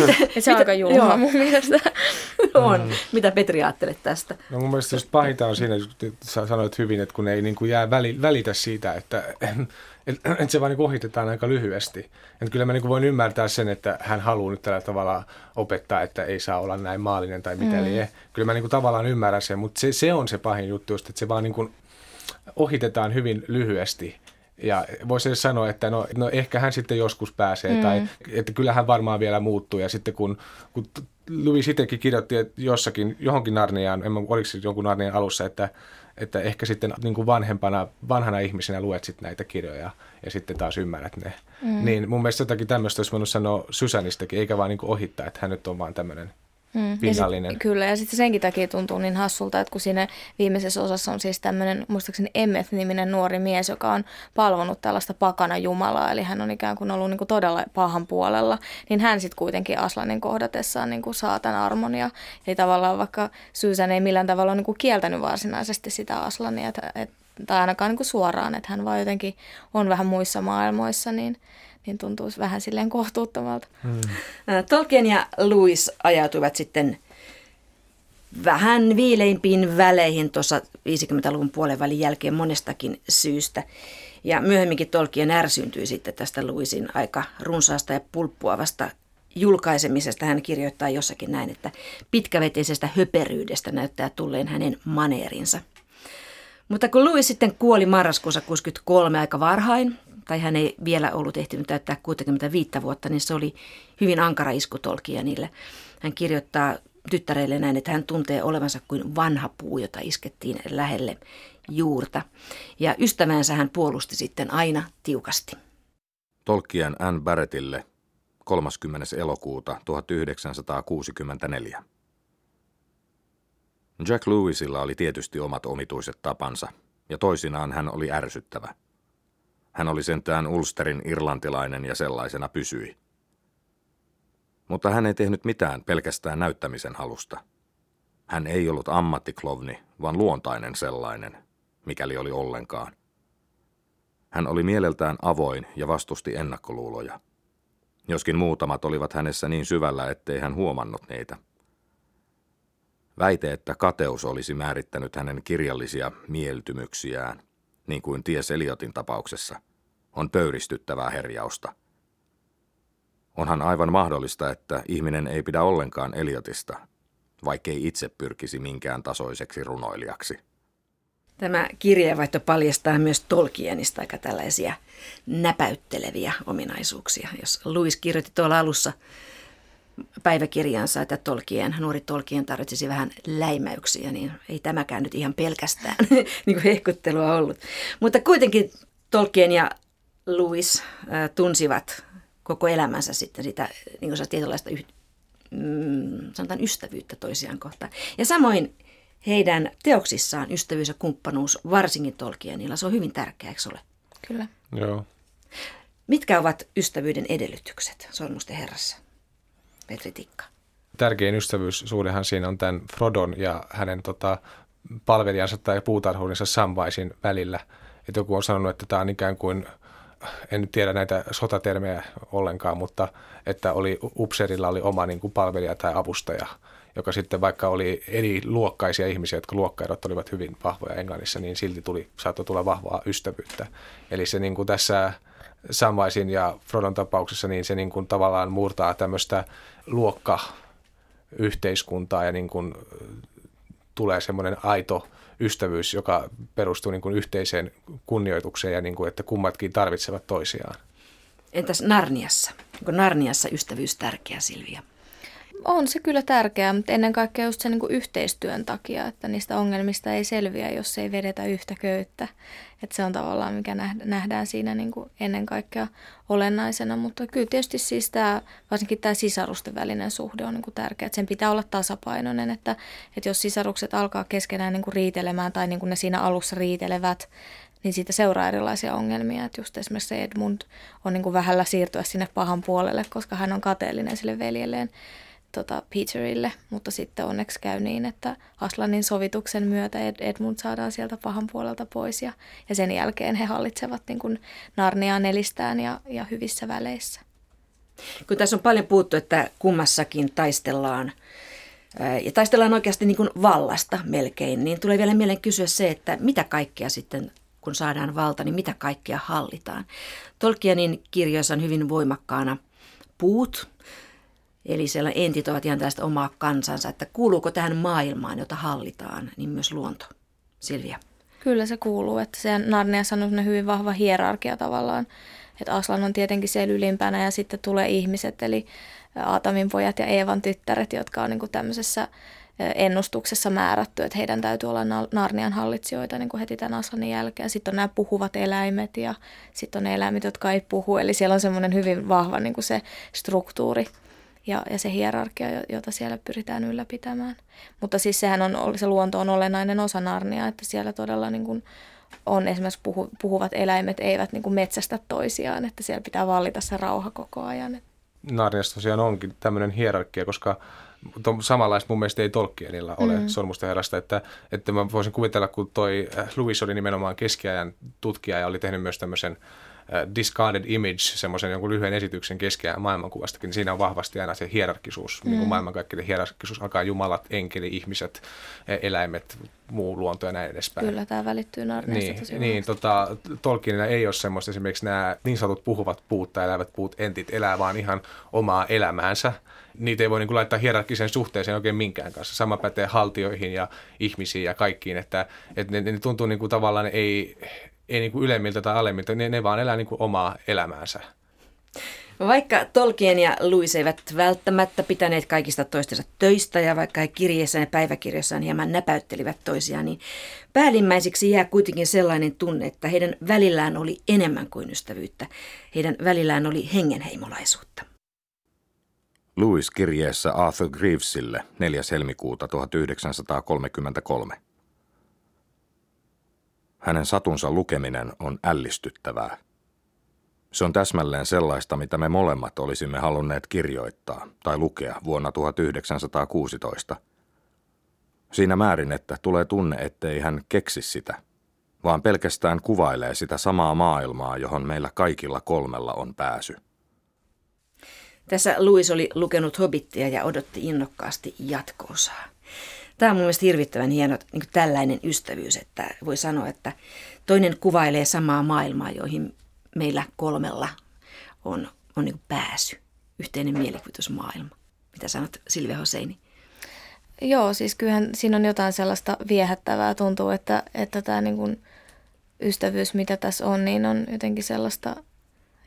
[laughs] se on aika julmaa mun mielestä. [laughs] on. Mm. Mitä Petri ajattelet tästä? No mun mielestä just pahinta on siinä, että sä sanoit hyvin, että kun ei niin kuin jää väli, välitä siitä, että että [clears throat] et se vaan niin ohitetaan aika lyhyesti. Et kyllä mä niin voin ymmärtää sen, että hän haluaa nyt tällä tavalla opettaa, että ei saa olla näin maallinen tai mitä mm. liian. Kyllä mä niin tavallaan ymmärrän sen, mutta se, se on se pahin juttu just, että se vaan niin ohitetaan hyvin lyhyesti. Ja voisi sanoa, että no, no ehkä hän sitten joskus pääsee, mm. tai että kyllähän varmaan vielä muuttuu. Ja sitten kun, kun Louis itsekin kirjoitti että jossakin, johonkin Narniaan, en mä, oliko se jonkun Narnian alussa, että, että ehkä sitten niin kuin vanhempana, vanhana ihmisenä luet sitten näitä kirjoja ja sitten taas ymmärrät ne. Mm. Niin mun mielestä jotakin tämmöistä olisi voinut sanoa Susanistakin, eikä vaan niin kuin ohittaa, että hän nyt on vaan tämmöinen Mm. Pinnallinen. Ja sit, kyllä, ja sitten senkin takia tuntuu niin hassulta, että kun siinä viimeisessä osassa on siis tämmöinen, muistaakseni Emmeth-niminen nuori mies, joka on palvonut tällaista pakana jumalaa, eli hän on ikään kuin ollut niin kuin todella pahan puolella, niin hän sitten kuitenkin Aslanin kohdatessaan niin kuin saa tämän armonia. Eli tavallaan vaikka Susan ei millään tavalla ole niin kuin kieltänyt varsinaisesti sitä Aslania, että, et, tai ainakaan niin kuin suoraan, että hän vaan jotenkin on vähän muissa maailmoissa, niin – niin tuntuisi vähän silleen kohtuuttomalta. Hmm. Tolkien ja Lewis ajautuivat sitten vähän viileimpiin väleihin tuossa 50-luvun puolen välin jälkeen monestakin syystä. Ja myöhemminkin Tolkien ärsyntyi sitten tästä Lewisin aika runsaasta ja pulppuavasta julkaisemisesta. Hän kirjoittaa jossakin näin, että pitkäveteisestä höperyydestä näyttää tulleen hänen maneerinsa. Mutta kun Louis sitten kuoli marraskuussa 63 aika varhain, tai hän ei vielä ollut ehtinyt täyttää 65 vuotta, niin se oli hyvin ankara isku niille. Hän kirjoittaa tyttäreille näin, että hän tuntee olevansa kuin vanha puu, jota iskettiin lähelle juurta. Ja ystävänsä hän puolusti sitten aina tiukasti. Tolkien Ann Barrettille 30. elokuuta 1964. Jack Lewisilla oli tietysti omat omituiset tapansa, ja toisinaan hän oli ärsyttävä – hän oli sentään Ulsterin irlantilainen ja sellaisena pysyi. Mutta hän ei tehnyt mitään pelkästään näyttämisen halusta. Hän ei ollut ammattiklovni, vaan luontainen sellainen, mikäli oli ollenkaan. Hän oli mieleltään avoin ja vastusti ennakkoluuloja. Joskin muutamat olivat hänessä niin syvällä, ettei hän huomannut niitä. Väite, että kateus olisi määrittänyt hänen kirjallisia mieltymyksiään, niin kuin ties Eliotin tapauksessa, on pöyristyttävää herjausta. Onhan aivan mahdollista, että ihminen ei pidä ollenkaan Eliotista, vaikkei itse pyrkisi minkään tasoiseksi runoilijaksi. Tämä kirjeenvaihto paljastaa myös Tolkienista aika tällaisia näpäytteleviä ominaisuuksia. Jos Louis kirjoitti tuolla alussa päiväkirjansa, että Tolkien, nuori Tolkien tarvitsisi vähän läimäyksiä, niin ei tämäkään nyt ihan pelkästään [laughs] niin kuin hehkuttelua ollut. Mutta kuitenkin Tolkien ja Louis äh, tunsivat koko elämänsä sitten sitä niin kuin tietynlaista yh, mm, sanotaan ystävyyttä toisiaan kohtaan. Ja samoin heidän teoksissaan ystävyys ja kumppanuus, varsinkin Tolkienilla, se on hyvin tärkeää, eikö ole? Kyllä. Joo. Mitkä ovat ystävyyden edellytykset Sormusten herrassa? Petri Tikka. Tärkein ystävyyssuhdehan siinä on tämän Frodon ja hänen tota, palvelijansa tai puutarhuudensa Samwaisin välillä. Että joku on sanonut, että tämä on ikään kuin, en nyt tiedä näitä sotatermejä ollenkaan, mutta että oli upserilla oli oma niin kuin palvelija tai avustaja, joka sitten vaikka oli eri luokkaisia ihmisiä, jotka luokkaerot olivat hyvin vahvoja Englannissa, niin silti tuli, saattoi tulla vahvaa ystävyyttä. Eli se niin kuin tässä Samwaisin ja Frodon tapauksessa, niin se niin kuin tavallaan murtaa tämmöistä luokka yhteiskuntaa ja niin kuin tulee semmoinen aito ystävyys, joka perustuu niin kuin yhteiseen kunnioitukseen ja niin kuin, että kummatkin tarvitsevat toisiaan. Entäs Narniassa? Onko Narniassa ystävyys tärkeä, Silvia? On se kyllä tärkeää, mutta ennen kaikkea just sen niin kuin yhteistyön takia, että niistä ongelmista ei selviä, jos ei vedetä yhtä köyttä. Että se on tavallaan, mikä nähdään siinä niin kuin ennen kaikkea olennaisena. Mutta kyllä tietysti siis tämä, varsinkin tämä sisarusten välinen suhde on niin kuin tärkeä. Että sen pitää olla tasapainoinen, että, että jos sisarukset alkaa keskenään niin kuin riitelemään tai niin kuin ne siinä alussa riitelevät, niin siitä seuraa erilaisia ongelmia. Että just esimerkiksi Edmund on niin kuin vähällä siirtyä sinne pahan puolelle, koska hän on kateellinen sille veljelleen tota, Peterille, mutta sitten onneksi käy niin, että Aslanin sovituksen myötä Ed- Edmund saadaan sieltä pahan puolelta pois ja, ja sen jälkeen he hallitsevat niin kuin Narniaa nelistään ja, ja hyvissä väleissä. Kun tässä on paljon puhuttu, että kummassakin taistellaan ja taistellaan oikeasti niin kuin vallasta melkein, niin tulee vielä mieleen kysyä se, että mitä kaikkea sitten, kun saadaan valta, niin mitä kaikkea hallitaan. Tolkienin kirjoissa on hyvin voimakkaana puut, Eli siellä entit ovat ihan tästä omaa kansansa, että kuuluuko tähän maailmaan, jota hallitaan, niin myös luonto. Silvia. Kyllä se kuuluu, että se Narniassa on hyvin vahva hierarkia tavallaan. Että Aslan on tietenkin siellä ylimpänä ja sitten tulee ihmiset, eli Aatamin pojat ja Eevan tyttäret, jotka on niin kuin tämmöisessä ennustuksessa määrätty, että heidän täytyy olla Narnian hallitsijoita niin kuin heti tämän Aslanin jälkeen. Sitten on nämä puhuvat eläimet ja sitten on eläimet, jotka ei puhu. Eli siellä on semmoinen hyvin vahva niin kuin se struktuuri ja, ja se hierarkia, jota siellä pyritään ylläpitämään. Mutta siis sehän on, se luonto on olennainen osa Narnia, että siellä todella niin kuin on esimerkiksi puhu, puhuvat eläimet eivät niin kuin metsästä toisiaan, että siellä pitää vallita se rauha koko ajan. Narniassa tosiaan onkin tämmöinen hierarkia, koska samanlaista mun mielestä ei Tolkienilla ole mm. sormusten herrasta, että, että mä voisin kuvitella, kun toi äh, Louis oli nimenomaan keskiajan tutkija ja oli tehnyt myös tämmöisen Äh, discarded image, semmoisen jonkun lyhyen esityksen keskeään maailmankuvastakin, niin siinä on vahvasti aina se hierarkisuus, mm. niin kuin maailmankaikkeuden hierarkisuus alkaa jumalat, enkeli, ihmiset, e, eläimet, muu luonto ja näin edespäin. Kyllä, tämä välittyy Narniasta niin, tosi niin, tota, Tolkienilla ei ole semmoista esimerkiksi nämä niin sanotut puhuvat puut tai elävät puut entit elää vaan ihan omaa elämäänsä. Niitä ei voi niin kuin, laittaa hierarkiseen suhteeseen oikein minkään kanssa. Sama pätee haltioihin ja ihmisiin ja kaikkiin, että, että ne, ne tuntuu niin kuin, tavallaan ei, ei niin kuin ylemmiltä tai alemmilta, ne, ne vaan elää niin kuin omaa elämäänsä. Vaikka Tolkien ja Louis eivät välttämättä pitäneet kaikista toistensa töistä ja vaikka he kirjeessä ja päiväkirjassaan hieman näpäyttelivät toisiaan, niin päällimmäiseksi jää kuitenkin sellainen tunne, että heidän välillään oli enemmän kuin ystävyyttä. Heidän välillään oli hengenheimolaisuutta. Louis kirjeessä Arthur Greavesille 4. helmikuuta 1933. Hänen satunsa lukeminen on ällistyttävää. Se on täsmälleen sellaista, mitä me molemmat olisimme halunneet kirjoittaa tai lukea vuonna 1916. Siinä määrin, että tulee tunne, ettei hän keksi sitä, vaan pelkästään kuvailee sitä samaa maailmaa, johon meillä kaikilla kolmella on pääsy. Tässä Louis oli lukenut Hobittia ja odotti innokkaasti jatkoosaa. Tämä on mun mielestä hirvittävän hieno niin tällainen ystävyys, että voi sanoa, että toinen kuvailee samaa maailmaa, joihin meillä kolmella on, on niin pääsy. Yhteinen mielikuvitusmaailma. Mitä sanot Silvia Hoseini? Joo, siis kyllähän siinä on jotain sellaista viehättävää. Tuntuu, että, että tämä niin kuin ystävyys, mitä tässä on, niin on jotenkin sellaista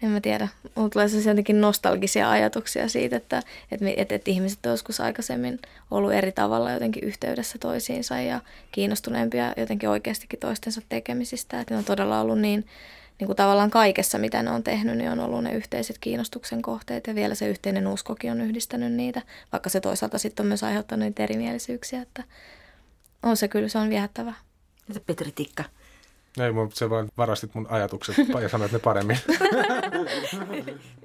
en mä tiedä, mulla tulee jotenkin nostalgisia ajatuksia siitä, että, että, että, että ihmiset on joskus aikaisemmin ollut eri tavalla jotenkin yhteydessä toisiinsa ja kiinnostuneempia jotenkin oikeastikin toistensa tekemisistä. Että ne on todella ollut niin, niin kuin tavallaan kaikessa, mitä ne on tehnyt, niin on ollut ne yhteiset kiinnostuksen kohteet ja vielä se yhteinen uskokin on yhdistänyt niitä, vaikka se toisaalta sitten on myös aiheuttanut niitä erimielisyyksiä, että on se kyllä, se on viehättävää. Petri Tikka? Ei, mutta se vaan varastit mun ajatukset ja sanoit ne paremmin. [laughs]